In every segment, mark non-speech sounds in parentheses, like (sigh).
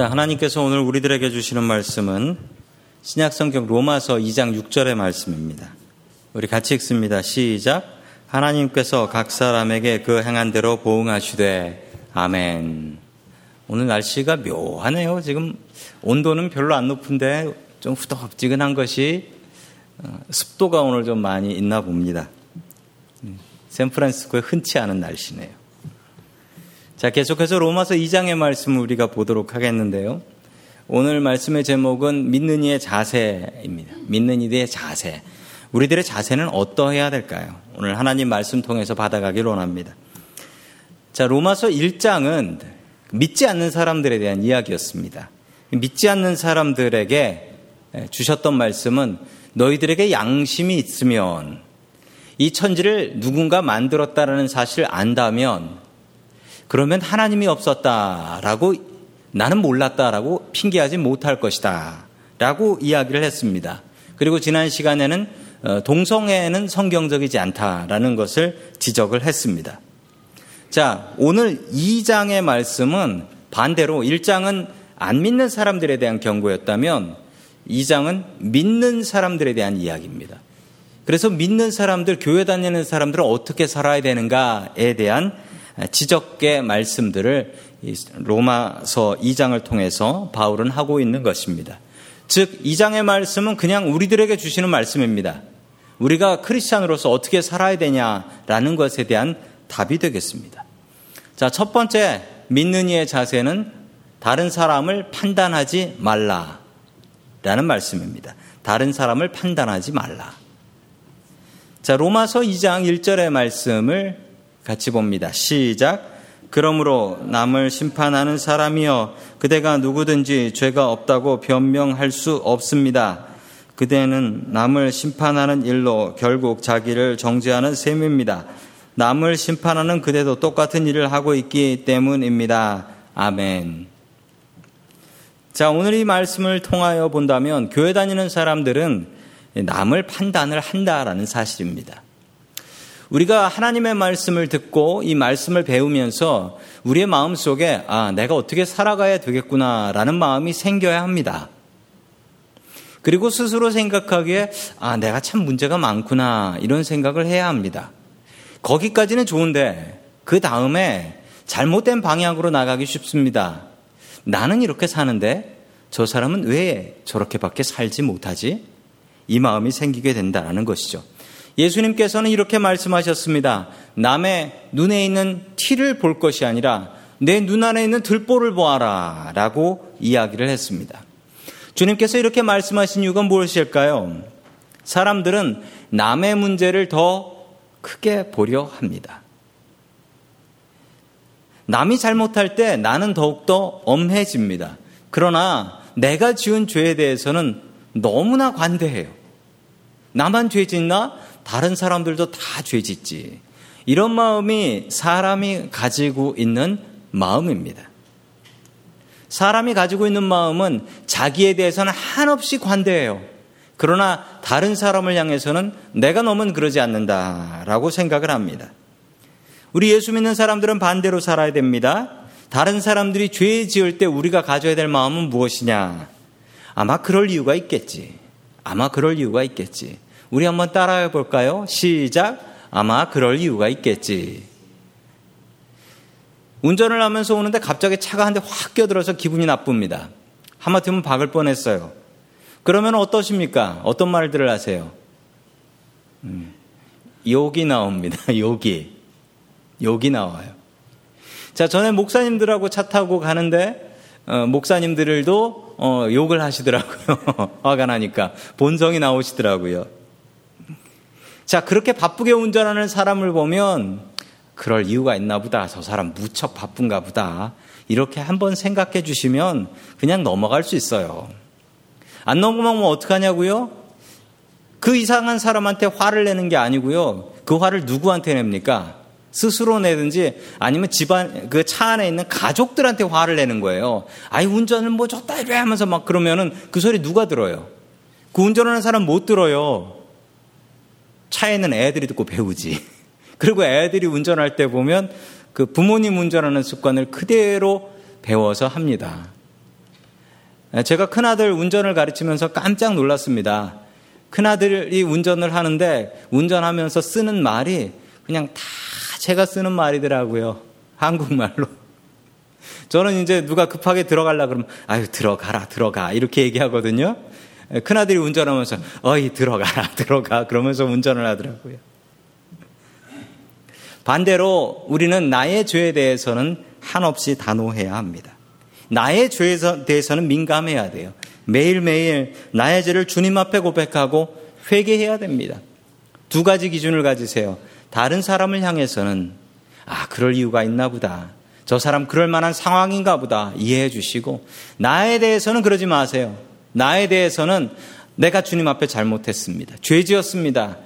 자, 하나님께서 오늘 우리들에게 주시는 말씀은 신약성경 로마서 2장 6절의 말씀입니다. 우리 같이 읽습니다. 시작. 하나님께서 각 사람에게 그 행한 대로 보응하시되 아멘. 오늘 날씨가 묘하네요. 지금 온도는 별로 안 높은데 좀 후덥지근한 것이 어, 습도가 오늘 좀 많이 있나 봅니다. 음, 샌프란시스코에 흔치 않은 날씨네요. 자, 계속해서 로마서 2장의 말씀을 우리가 보도록 하겠는데요. 오늘 말씀의 제목은 믿는 이의 자세입니다. 믿는 이의 자세. 우리들의 자세는 어떠해야 될까요? 오늘 하나님 말씀 통해서 받아가길 원합니다. 자, 로마서 1장은 믿지 않는 사람들에 대한 이야기였습니다. 믿지 않는 사람들에게 주셨던 말씀은 너희들에게 양심이 있으면 이 천지를 누군가 만들었다라는 사실을 안다면 그러면 하나님이 없었다라고 나는 몰랐다라고 핑계하지 못할 것이다. 라고 이야기를 했습니다. 그리고 지난 시간에는 어, 동성애는 성경적이지 않다라는 것을 지적을 했습니다. 자, 오늘 2장의 말씀은 반대로 1장은 안 믿는 사람들에 대한 경고였다면 2장은 믿는 사람들에 대한 이야기입니다. 그래서 믿는 사람들, 교회 다니는 사람들은 어떻게 살아야 되는가에 대한 지적의 말씀들을 로마서 2장을 통해서 바울은 하고 있는 것입니다. 즉, 2장의 말씀은 그냥 우리들에게 주시는 말씀입니다. 우리가 크리스찬으로서 어떻게 살아야 되냐라는 것에 대한 답이 되겠습니다. 자, 첫 번째 믿는 이의 자세는 다른 사람을 판단하지 말라라는 말씀입니다. 다른 사람을 판단하지 말라. 자, 로마서 2장 1절의 말씀을 같이 봅니다. 시작. 그러므로 남을 심판하는 사람이여 그대가 누구든지 죄가 없다고 변명할 수 없습니다. 그대는 남을 심판하는 일로 결국 자기를 정죄하는 셈입니다. 남을 심판하는 그대도 똑같은 일을 하고 있기 때문입니다. 아멘. 자, 오늘 이 말씀을 통하여 본다면 교회 다니는 사람들은 남을 판단을 한다라는 사실입니다. 우리가 하나님의 말씀을 듣고 이 말씀을 배우면서 우리의 마음 속에 아, 내가 어떻게 살아가야 되겠구나라는 마음이 생겨야 합니다. 그리고 스스로 생각하기에 아, 내가 참 문제가 많구나 이런 생각을 해야 합니다. 거기까지는 좋은데 그 다음에 잘못된 방향으로 나가기 쉽습니다. 나는 이렇게 사는데 저 사람은 왜 저렇게밖에 살지 못하지? 이 마음이 생기게 된다는 것이죠. 예수님께서는 이렇게 말씀하셨습니다. 남의 눈에 있는 티를 볼 것이 아니라 내 눈 안에 있는 들보를 보아라 라고 이야기를 했습니다. 주님께서 이렇게 말씀하신 이유가 무엇일까요? 사람들은 남의 문제를 더 크게 보려 합니다. 남이 잘못할 때 나는 더욱더 엄해집니다. 그러나 내가 지은 죄에 대해서는 너무나 관대해요. 나만 죄 짓나? 다른 사람들도 다 죄 짓지. 이런 마음이 사람이 가지고 있는 마음입니다. 사람이 가지고 있는 마음은 자기에 대해서는 한없이 관대해요. 그러나 다른 사람을 향해서는 내가 너무 그러지 않는다라고 생각을 합니다. 우리 예수 믿는 사람들은 반대로 살아야 됩니다. 다른 사람들이 죄 지을 때 우리가 가져야 될 마음은 무엇이냐? 아마 그럴 이유가 있겠지. 아마 그럴 이유가 있겠지. 우리 한번 따라해 볼까요? 시작. 아마 그럴 이유가 있겠지. 운전을 하면서 오는데 갑자기 차가 한 대 확 껴들어서 기분이 나쁩니다. 하마터면 박을 뻔했어요. 그러면 어떠십니까? 어떤 말들을 하세요? 음, 욕이 나옵니다. (laughs) 욕이. 욕이 나와요. 자, 전에 목사님들하고 차 타고 가는데, 어, 목사님들도 어, 욕을 하시더라고요. (laughs) 화가 나니까. 본성이 나오시더라고요. 자, 그렇게 바쁘게 운전하는 사람을 보면 그럴 이유가 있나 보다. 저 사람 무척 바쁜가 보다. 이렇게 한번 생각해 주시면 그냥 넘어갈 수 있어요. 안 넘어가면 어떡하냐고요? 그 이상한 사람한테 화를 내는 게 아니고요. 그 화를 누구한테 냅니까? 스스로 내든지 아니면 집안 그 차 안에 있는 가족들한테 화를 내는 거예요. 아이 운전을 뭐 줬다 이래 하면서 막 그러면은 그 소리 누가 들어요? 그 운전하는 사람 못 들어요. 차에는 애들이 듣고 배우지. (laughs) 그리고 애들이 운전할 때 보면 그 부모님 운전하는 습관을 그대로 배워서 합니다. 제가 큰아들 운전을 가르치면서 깜짝 놀랐습니다. 큰아들이 운전을 하는데 운전하면서 쓰는 말이 그냥 다 제가 쓰는 말이더라고요. (laughs) 한국말로. 저는 이제 누가 급하게 들어가려 그러면 아유 들어가라 들어가 이렇게 얘기하거든요. 큰아들이 운전하면서 어이 들어가라 (laughs) 들어가 그러면서 운전을 하더라고요. 반대로 우리는 나의 죄에 대해서는 한없이 단호해야 합니다. 나의 죄에 대해서는 민감해야 돼요. 매일매일 나의 죄를 주님 앞에 고백하고 회개해야 됩니다. 두 가지 기준을 가지세요. 다른 사람을 향해서는 아, 그럴 이유가 있나 보다. 저 사람 그럴 만한 상황인가 보다. 이해해 주시고 나에 대해서는 그러지 마세요. 나에 대해서는 내가 주님 앞에 잘못했습니다. 죄 지었습니다.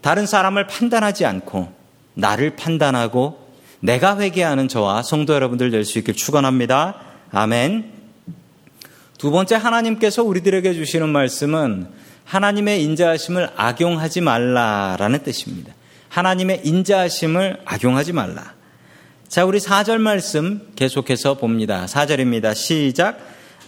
다른 사람을 판단하지 않고 나를 판단하고 내가 회개하는 저와 성도 여러분들 될 수 있길 축원합니다. 아멘. 두 번째 하나님께서 우리들에게 주시는 말씀은 하나님의 인자하심을 악용하지 말라라는 뜻입니다. 하나님의 인자하심을 악용하지 말라. 자, 우리 4절 말씀 계속해서 봅니다. 4절입니다. 시작.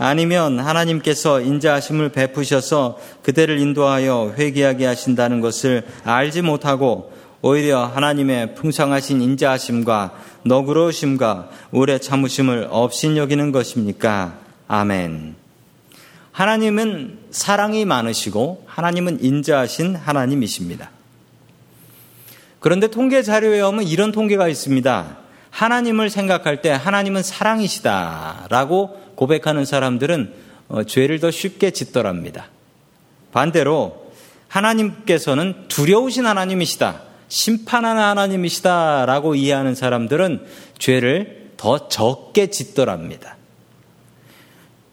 아니면 하나님께서 인자하심을 베푸셔서 그대를 인도하여 회개하게 하신다는 것을 알지 못하고 오히려 하나님의 풍성하신 인자하심과 너그러우심과 오래 참으심을 없인 여기는 것입니까? 아멘. 하나님은 사랑이 많으시고 하나님은 인자하신 하나님이십니다. 그런데 통계 자료에 보면 이런 통계가 있습니다. 하나님을 생각할 때 하나님은 사랑이시다라고 고백하는 사람들은 어, 죄를 더 쉽게 짓더랍니다. 반대로 하나님께서는 두려우신 하나님이시다. 심판하는 하나님이시다라고 이해하는 사람들은 죄를 더 적게 짓더랍니다.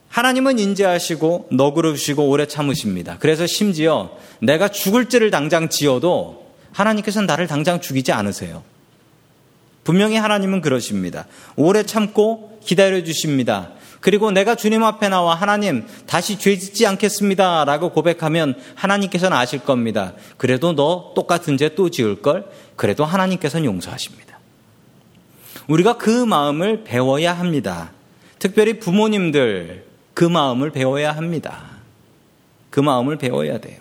하나님은 인자하시고 너그러우시고 오래 참으십니다. 그래서 심지어 내가 죽을 죄를 당장 지어도 하나님께서는 나를 당장 죽이지 않으세요. 분명히 하나님은 그러십니다. 오래 참고 기다려 주십니다. 그리고 내가 주님 앞에 나와 하나님 다시 죄 짓지 않겠습니다. 라고 고백하면 하나님께서는 아실 겁니다. 그래도 너 똑같은 죄 또 지을 걸? 그래도 하나님께서는 용서하십니다. 우리가 그 마음을 배워야 합니다. 특별히 부모님들 그 마음을 배워야 합니다. 그 마음을 배워야 돼요.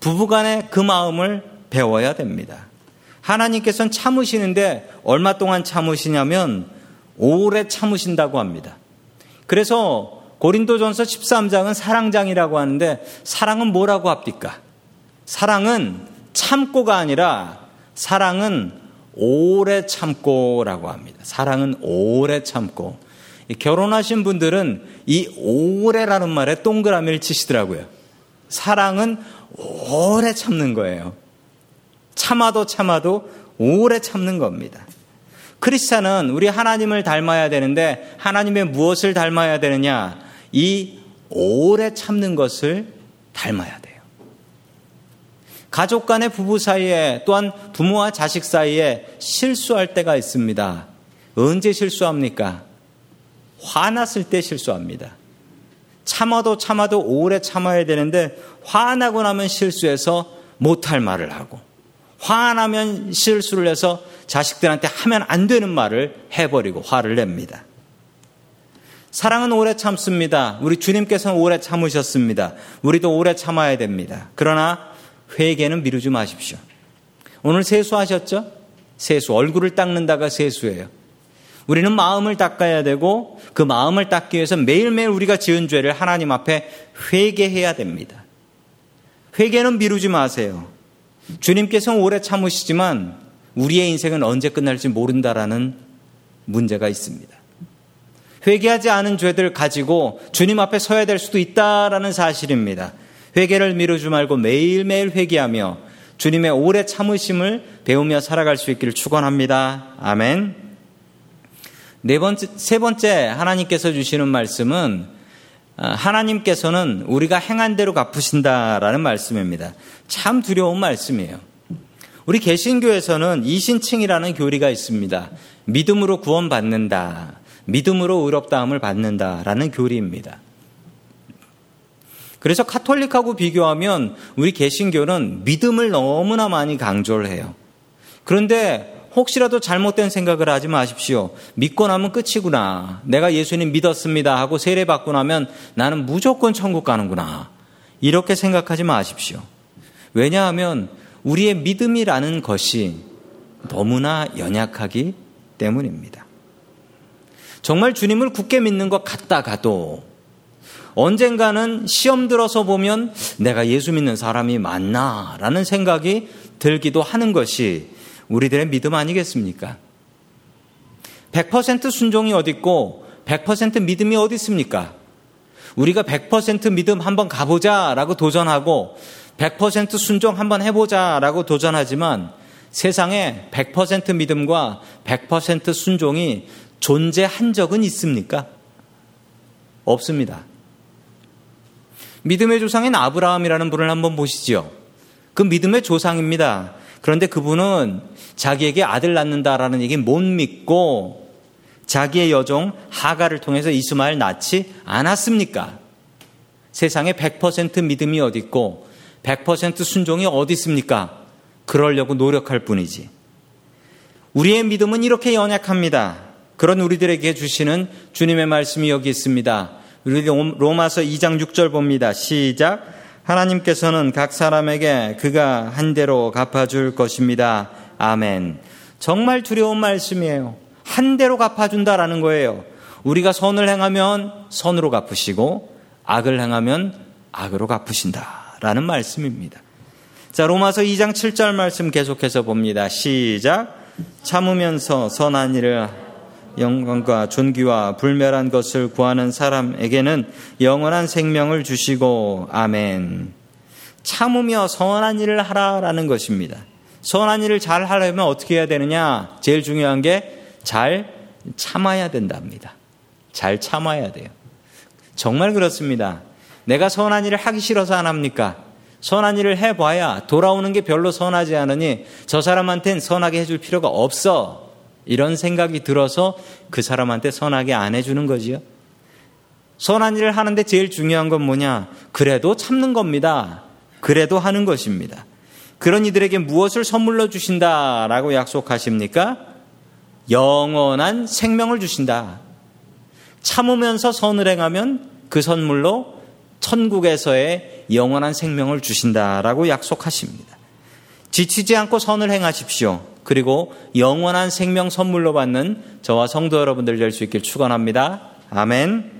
부부간에 그 마음을 배워야 됩니다. 하나님께서는 참으시는데 얼마 동안 참으시냐면 오래 참으신다고 합니다. 그래서 고린도전서 13장은 사랑장이라고 하는데 사랑은 뭐라고 합니까? 사랑은 참고가 아니라 사랑은 오래 참고라고 합니다. 사랑은 오래 참고. 결혼하신 분들은 이 오래라는 말에 동그라미를 치시더라고요. 사랑은 오래 참는 거예요. 참아도 참아도 오래 참는 겁니다. 크리스찬은 우리 하나님을 닮아야 되는데 하나님의 무엇을 닮아야 되느냐? 이 오래 참는 것을 닮아야 돼요. 가족 간의 부부 사이에 또한 부모와 자식 사이에 실수할 때가 있습니다. 언제 실수합니까? 화났을 때 실수합니다. 참아도 참아도 오래 참아야 되는데 화나고 나면 실수해서 못할 말을 하고 화나면 실수를 해서 자식들한테 하면 안 되는 말을 해버리고 화를 냅니다. 사랑은 오래 참습니다. 우리 주님께서는 오래 참으셨습니다. 우리도 오래 참아야 됩니다. 그러나 회개는 미루지 마십시오. 오늘 세수하셨죠? 세수. 얼굴을 닦는다가 세수예요. 우리는 마음을 닦아야 되고 그 마음을 닦기 위해서 매일매일 우리가 지은 죄를 하나님 앞에 회개해야 됩니다. 회개는 미루지 마세요. 주님께서는 오래 참으시지만 우리의 인생은 언제 끝날지 모른다라는 문제가 있습니다. 회개하지 않은 죄들 가지고 주님 앞에 서야 될 수도 있다라는 사실입니다. 회개를 미루지 말고 매일매일 회개하며 주님의 오래 참으심을 배우며 살아갈 수 있기를 축원합니다. 아멘. 네 번째, 세 번째 하나님께서 주시는 말씀은 아, 하나님께서는 우리가 행한 대로 갚으신다라는 말씀입니다. 참 두려운 말씀이에요. 우리 개신교에서는 이신칭이라는 교리가 있습니다. 믿음으로 구원받는다. 믿음으로 의롭다함을 받는다라는 교리입니다. 그래서 카톨릭하고 비교하면 우리 개신교는 믿음을 너무나 많이 강조를 해요. 그런데 혹시라도 잘못된 생각을 하지 마십시오. 믿고 나면 끝이구나. 내가 예수님 믿었습니다 하고 세례 받고 나면 나는 무조건 천국 가는구나. 이렇게 생각하지 마십시오. 왜냐하면 우리의 믿음이라는 것이 너무나 연약하기 때문입니다. 정말 주님을 굳게 믿는 것 같다가도 언젠가는 시험 들어서 보면 내가 예수 믿는 사람이 맞나? 라는 생각이 들기도 하는 것이 우리들의 믿음 아니겠습니까? 100% 순종이 어디 있고 100% 믿음이 어디 있습니까? 우리가 100% 믿음 한번 가보자라고 도전하고 100% 순종 한번 해보자라고 도전하지만 세상에 100% 믿음과 100% 순종이 존재한 적은 있습니까? 없습니다. 믿음의 조상인 아브라함이라는 분을 한번 보시죠. 그 믿음의 조상입니다. 그런데 그분은 자기에게 아들 낳는다라는 얘기 못 믿고 자기의 여종 하가를 통해서 이스마엘 낳지 않았습니까? 세상에 100% 믿음이 어디 있고 100% 순종이 어디 있습니까? 그러려고 노력할 뿐이지. 우리의 믿음은 이렇게 연약합니다. 그런 우리들에게 주시는 주님의 말씀이 여기 있습니다. 우리 로마서 2장 6절 봅니다. 시작. 하나님께서는 각 사람에게 그가 한 대로 갚아줄 것입니다. 아멘. 정말 두려운 말씀이에요. 한 대로 갚아준다라는 거예요. 우리가 선을 행하면 선으로 갚으시고 악을 행하면 악으로 갚으신다라는 말씀입니다. 자, 로마서 2장 7절 말씀 계속해서 봅니다. 시작. 참으면서 선한 일을 영광과 존귀와 불멸한 것을 구하는 사람에게는 영원한 생명을 주시고 아멘. 참으며 선한 일을 하라라는 것입니다. 선한 일을 잘 하려면 어떻게 해야 되느냐? 제일 중요한 게 잘 참아야 된답니다. 잘 참아야 돼요. 정말 그렇습니다. 내가 선한 일을 하기 싫어서 안 합니까? 선한 일을 해봐야 돌아오는 게 별로 선하지 않으니 저 사람한테는 선하게 해줄 필요가 없어. 이런 생각이 들어서 그 사람한테 선하게 안 해주는 거지요. 선한 일을 하는데 제일 중요한 건 뭐냐? 그래도 참는 겁니다. 그래도 하는 것입니다. 그런 이들에게 무엇을 선물로 주신다라고 약속하십니까? 영원한 생명을 주신다. 참으면서 선을 행하면 그 선물로 천국에서의 영원한 생명을 주신다라고 약속하십니다. 지치지 않고 선을 행하십시오. 그리고 영원한 생명 선물로 받는 저와 성도 여러분들 될 수 있길 축원합니다. 아멘.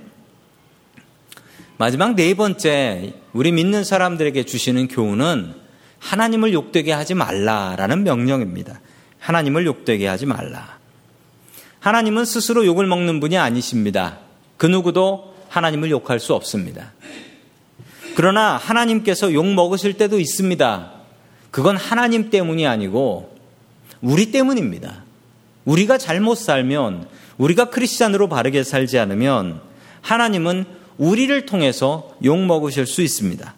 마지막 네 번째 우리 믿는 사람들에게 주시는 교훈은 하나님을 욕되게 하지 말라라는 명령입니다. 하나님을 욕되게 하지 말라. 하나님은 스스로 욕을 먹는 분이 아니십니다. 그 누구도 하나님을 욕할 수 없습니다. 그러나 하나님께서 욕 먹으실 때도 있습니다. 그건 하나님 때문이 아니고 우리 때문입니다. 우리가 잘못 살면 우리가 크리스찬으로 바르게 살지 않으면 하나님은 우리를 통해서 욕 먹으실 수 있습니다.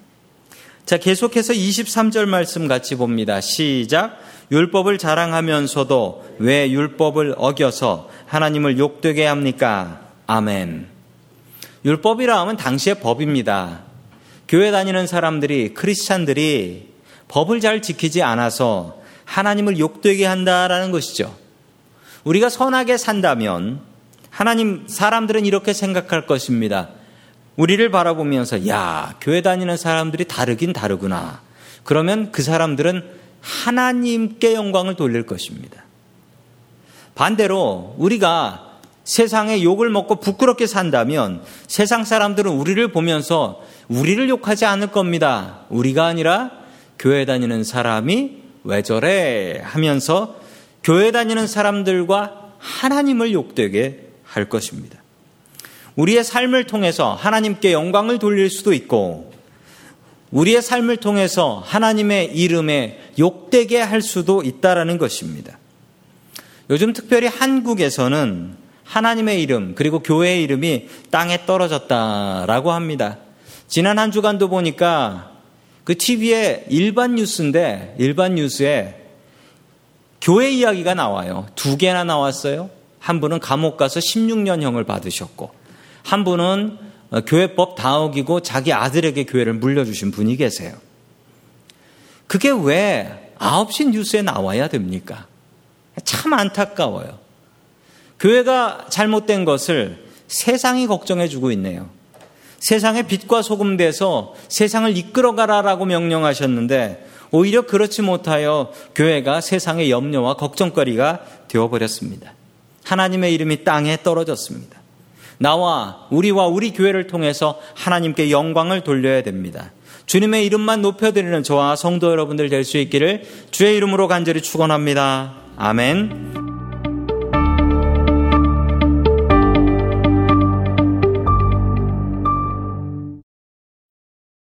자, 계속해서 23절 말씀 같이 봅니다. 시작. 율법을 자랑하면서도 왜 율법을 어겨서 하나님을 욕되게 합니까? 아멘. 율법이라 하면 당시의 법입니다. 교회 다니는 사람들이, 크리스찬들이 법을 잘 지키지 않아서 하나님을 욕되게 한다라는 것이죠. 우리가 선하게 산다면 하나님 사람들은 이렇게 생각할 것입니다. 우리를 바라보면서 야, 교회 다니는 사람들이 다르긴 다르구나. 그러면 그 사람들은 하나님께 영광을 돌릴 것입니다. 반대로 우리가 세상에 욕을 먹고 부끄럽게 산다면 세상 사람들은 우리를 보면서 우리를 욕하지 않을 겁니다. 우리가 아니라 교회 다니는 사람이 왜 저래 하면서 교회 다니는 사람들과 하나님을 욕되게 할 것입니다. 우리의 삶을 통해서 하나님께 영광을 돌릴 수도 있고 우리의 삶을 통해서 하나님의 이름에 욕되게 할 수도 있다라는 것입니다. 요즘 특별히 한국에서는 하나님의 이름 그리고 교회의 이름이 땅에 떨어졌다라고 합니다. 지난 한 주간도 보니까 그 TV에 일반 뉴스인데 일반 뉴스에 교회 이야기가 나와요. 두 개나 나왔어요. 한 분은 감옥 가서 16년형을 받으셨고 한 분은 교회법 다 어기고 자기 아들에게 교회를 물려주신 분이 계세요. 그게 왜 9시 뉴스에 나와야 됩니까? 참 안타까워요. 교회가 잘못된 것을 세상이 걱정해 주고 있네요. 세상의 빛과 소금 돼서 세상을 이끌어가라라고 명령하셨는데 오히려 그렇지 못하여 교회가 세상의 염려와 걱정거리가 되어버렸습니다. 하나님의 이름이 땅에 떨어졌습니다. 나와 우리와 우리 교회를 통해서 하나님께 영광을 돌려야 됩니다. 주님의 이름만 높여드리는 저와 성도 여러분들 될 수 있기를 주의 이름으로 간절히 축원합니다. 아멘.